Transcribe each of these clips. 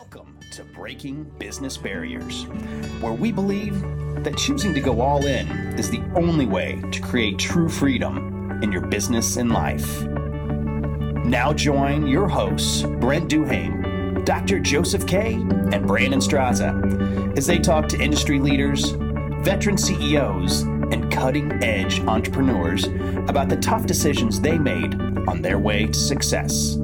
Welcome to Breaking Business Barriers, where we believe that choosing to go all in is the only way to create true freedom in your business and life. Now join your hosts, Brent Duhame, Dr. Joseph Kay, and Brandon Straza, as they talk to industry leaders, veteran CEOs, and cutting edge entrepreneurs about the tough decisions they made on their way to success.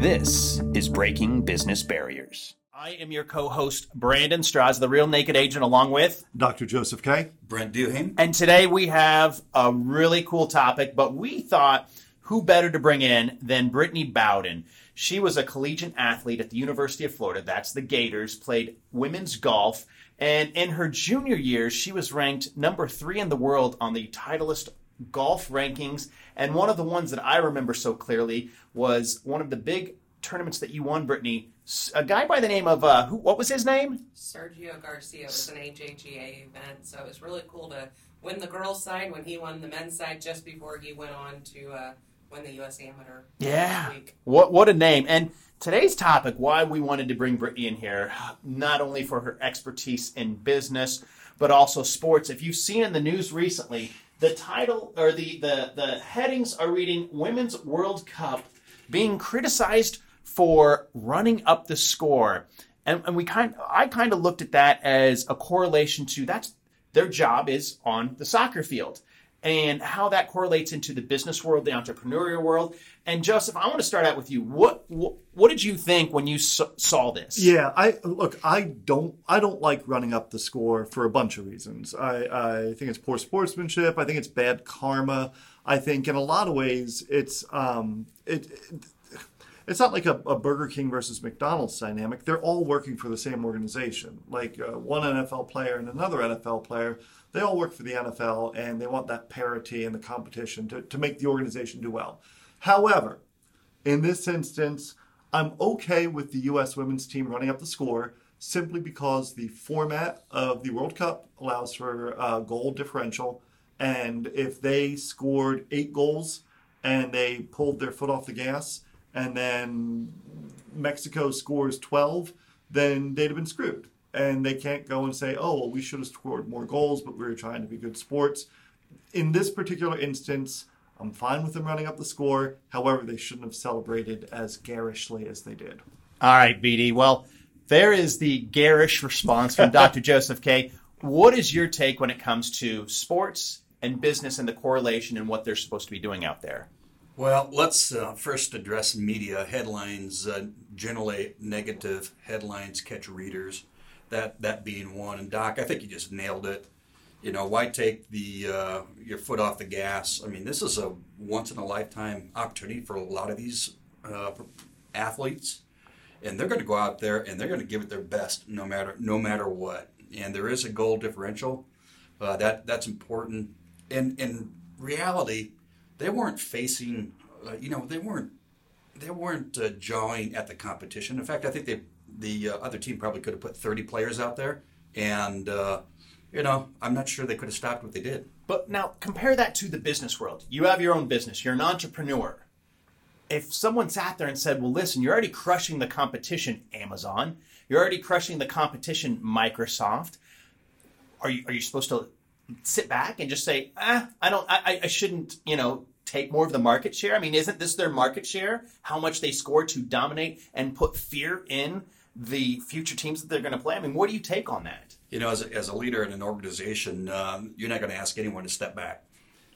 This is Breaking Business Barriers. I am your co host, Brandon Straza, the real naked agent, along with Dr. Joseph Kay. Brent Duhame. And today we have a really cool topic, but we thought who better to bring in than Brittany Bowden? She was a collegiate athlete at the University of Florida, that's the Gators, played women's golf, and in her junior years, she was ranked number three in the world on the Titleist golf rankings. And one of the ones that I remember so clearly was one of the big tournaments that you won, Brittany. A guy by the name of uh, who? What was his name? Sergio Garcia It was an HHEA event, so it was really cool to win the girls' side when he won the men's side just before he went on to uh, win the U.S. Amateur. Yeah. What what a name! And today's topic, why we wanted to bring Brittany in here, not only for her expertise in business, but also sports. If you've seen in the news recently, the title or the the the headings are reading Women's World Cup being criticized for running up the score. And, and we kind I kind of looked at that as a correlation to that's their job is on the soccer field and how that correlates into the business world, the entrepreneurial world. And Joseph, I want to start out with you. What what, what did you think when you saw this? Yeah, I look. I don't. I don't like running up the score for a bunch of reasons. I, I think it's poor sportsmanship. I think it's bad karma. I think in a lot of ways it's um, it, it it's not like a, a, Burger King versus McDonald's dynamic. They're all working for the same organization. Like uh, one NFL player and another NFL player, they all work for the NFL and they want that parity and the competition to, to make the organization do well. However, in this instance, I'm okay with the U.S. women's team running up the score simply because the format of the World Cup allows for a goal differential. And if they scored eight goals and they pulled their foot off the gas, and then Mexico scores 12, then they'd have been screwed. And they can't go and say, oh, well, we should have scored more goals, but we were trying to be good sports. In this particular instance, I'm fine with them running up the score. However, they shouldn't have celebrated as garishly as they did. All right, BD. Well, there is the garish response from Dr. Joseph Kay. What is your take when it comes to sports and business and the correlation and what they're supposed to be doing out there? Well, let's uh, first address media headlines. Uh, generally, negative headlines catch readers. That that being one. And Doc, I think you just nailed it. You know, why take the uh, your foot off the gas? I mean, this is a once in a lifetime opportunity for a lot of these uh, athletes, and they're going to go out there and they're going to give it their best, no matter no matter what. And there is a goal differential. Uh, that that's important. And in reality, they weren't facing, uh, you know, they weren't they weren't uh, jawing at the competition. In fact, I think they the uh, other team probably could have put 30 players out there, and uh, you know, I'm not sure they could have stopped what they did. But now compare that to the business world. You have your own business. You're an entrepreneur. If someone sat there and said, "Well, listen, you're already crushing the competition, Amazon. You're already crushing the competition, Microsoft. Are you are you supposed to sit back and just say, ah, I don't, I, I shouldn't, you know, take more of the market share? I mean, isn't this their market share? How much they score to dominate and put fear in the future teams that they're going to play? I mean, what do you take on that? You know, as a, as a leader in an organization, um, you're not going to ask anyone to step back.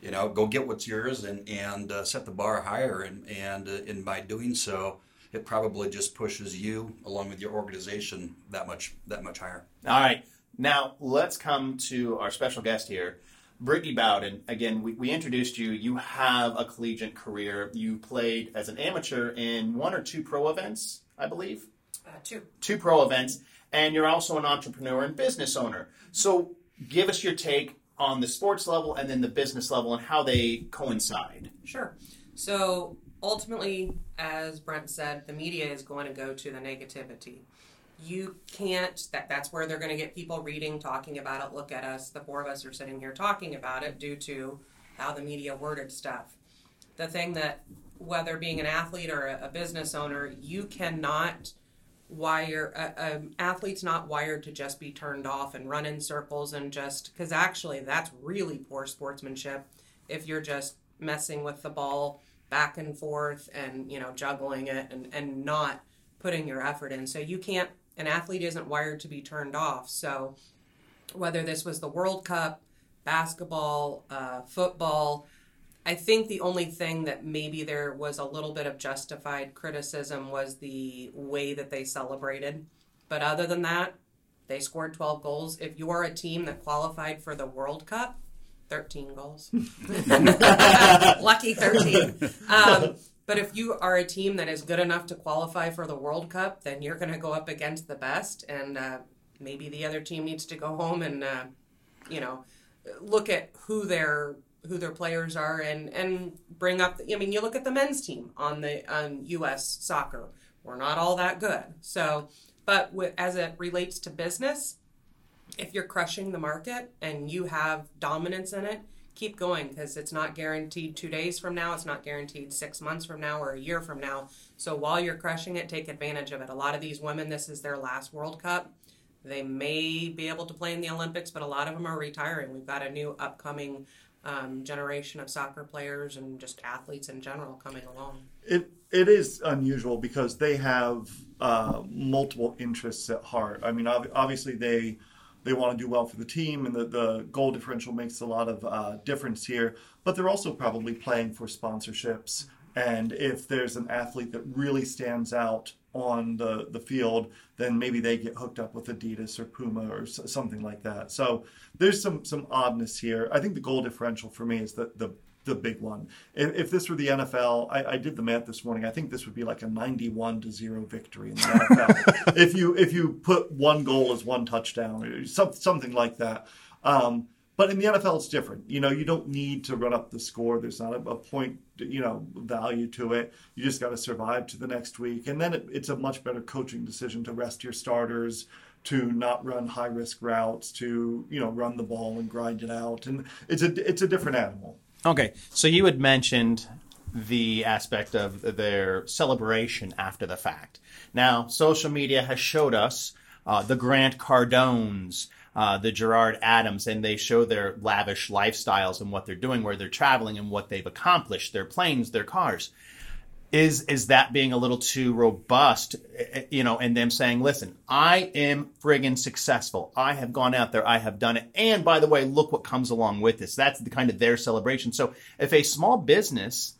You know, go get what's yours and and uh, set the bar higher, and and uh, and by doing so, it probably just pushes you along with your organization that much that much higher. All right, now let's come to our special guest here. Brittany Bowden, again, we, we introduced you. You have a collegiate career. You played as an amateur in one or two pro events, I believe. Two. Two pro events, and you're also an entrepreneur and business owner. So, give us your take on the sports level and then the business level and how they coincide. Sure. So, ultimately, as Brent said, the media is going to go to the negativity you can't that that's where they're going to get people reading talking about it look at us the four of us are sitting here talking about it due to how the media worded stuff the thing that whether being an athlete or a, business owner you cannot wire uh, um, athlete's not wired to just be turned off and run in circles and just because actually that's really poor sportsmanship. If you're just messing with the ball back and forth and you know juggling it and, and not putting your effort in. So you can't an athlete isn't wired to be turned off. So whether this was the world cup basketball uh, football I think the only thing that maybe there was a little bit of justified criticism was the way that they celebrated. But other than that, they scored 12 goals. If you are a team that qualified for the World Cup, 13 goals. Lucky 13. Um, but if you are a team that is good enough to qualify for the World Cup, then you're going to go up against the best. And uh, maybe the other team needs to go home and, uh, you know, look at who they're who their players are and and bring up. I mean, you look at the men's team on the on U.S. soccer. We're not all that good. So, but as it relates to business, if you're crushing the market and you have dominance in it, keep going because it's not guaranteed two days from now. It's not guaranteed six months from now or a year from now. So while you're crushing it, take advantage of it. A lot of these women, this is their last World Cup. They may be able to play in the Olympics, but a lot of them are retiring. We've got a new upcoming um, generation of soccer players and just athletes in general coming along. It it is unusual because they have uh, multiple interests at heart. I mean, ob- obviously they they want to do well for the team, and the, the goal differential makes a lot of uh, difference here. But they're also probably playing for sponsorships. And if there's an athlete that really stands out on the, the field, then maybe they get hooked up with Adidas or Puma or something like that. So there's some some oddness here. I think the goal differential for me is the the the big one. If, if this were the NFL, I, I, did the math this morning. I think this would be like a 91 to zero victory in the NFL. if you if you put one goal as one touchdown, or something like that. Um, but in the NFL, it's different. You know, you don't need to run up the score. There's not a, a point, you know, value to it. You just got to survive to the next week, and then it, it's a much better coaching decision to rest your starters, to not run high risk routes, to you know run the ball and grind it out, and it's a it's a different animal. Okay, so you had mentioned the aspect of their celebration after the fact. Now, social media has showed us uh, the Grant Cardones uh, the Gerard Adams, and they show their lavish lifestyles and what they're doing, where they're traveling, and what they've accomplished, their planes, their cars. Is is that being a little too robust? Eh, eh, you know, and them saying, "Listen, I am friggin' successful. I have gone out there. I have done it. And by the way, look what comes along with this. That's the kind of their celebration. So if a small business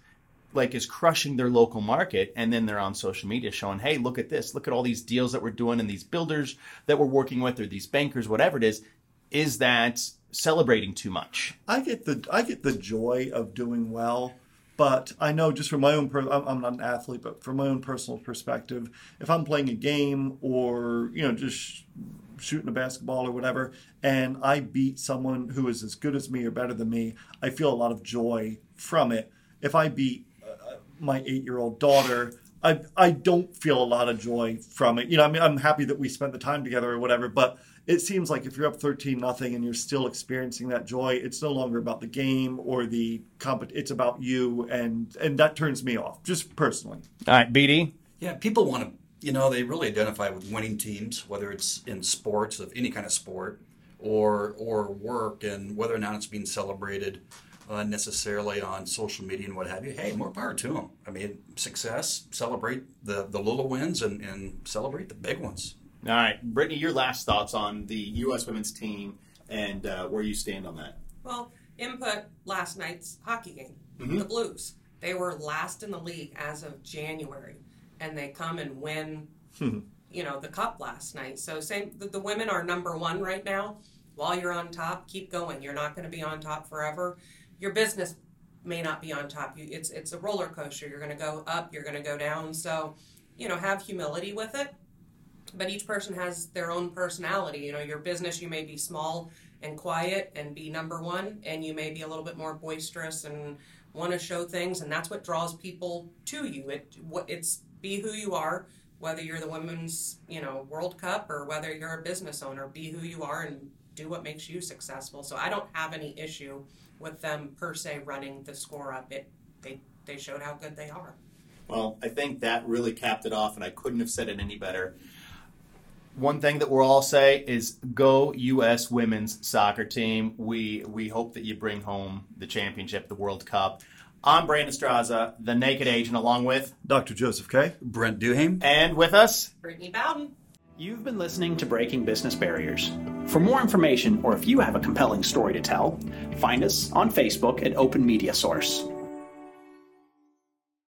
like is crushing their local market and then they're on social media showing hey look at this. Look at all these deals that we're doing and these builders that we're working with or these bankers whatever it is is that celebrating too much? I get the i get the joy of doing well but i know just from my own per- i'm not an athlete but from my own personal perspective if i'm playing a game or you know just shooting a basketball or whatever and i beat someone who is as good as me or better than me i feel a lot of joy from it. If i beat my eight year old daughter, I I don't feel a lot of joy from it. You know, I mean, I'm happy that we spent the time together or whatever, but it seems like if you're up 13 nothing and you're still experiencing that joy, it's no longer about the game or the compet. It's about you, and and that turns me off, just personally. All right, BD. Yeah, people want to. You know, they really identify with winning teams, whether it's in sports of any kind of sport or or work, and whether or not it's being celebrated uh, necessarily on social media and what have you. Hey, more power to them. I mean, success, celebrate the, the little wins and, and celebrate the big ones. All right, Brittany, your last thoughts on the U.S. women's team and uh, where you stand on that. Well, input last night's hockey game, mm-hmm. the Blues. They were last in the league as of January, and they come and win, you know, the cup last night. So, same. The, the women are number one right now. While you're on top, keep going. You're not going to be on top forever your business may not be on top. You, it's it's a roller coaster. You're going to go up. You're going to go down. So, you know, have humility with it. But each person has their own personality. You know, your business you may be small and quiet and be number one, and you may be a little bit more boisterous and want to show things, and that's what draws people to you. It what it's be who you are, whether you're the women's you know World Cup or whether you're a business owner. Be who you are and do what makes you successful. So I don't have any issue with them per se running the score up. It they they showed how good they are. Well, I think that really capped it off, and I couldn't have said it any better. one thing that we'll all say is go U.S. women's soccer team. We we hope that you bring home the championship, the World Cup. I'm Brandon Straza, the Naked Agent, along with Dr. Joseph Kay. Brent Duhame. and with us. Brittany Bowden. You've been listening to Breaking Business Barriers. For more information, or if you have a compelling story to tell, find us on Facebook at Open Media Source.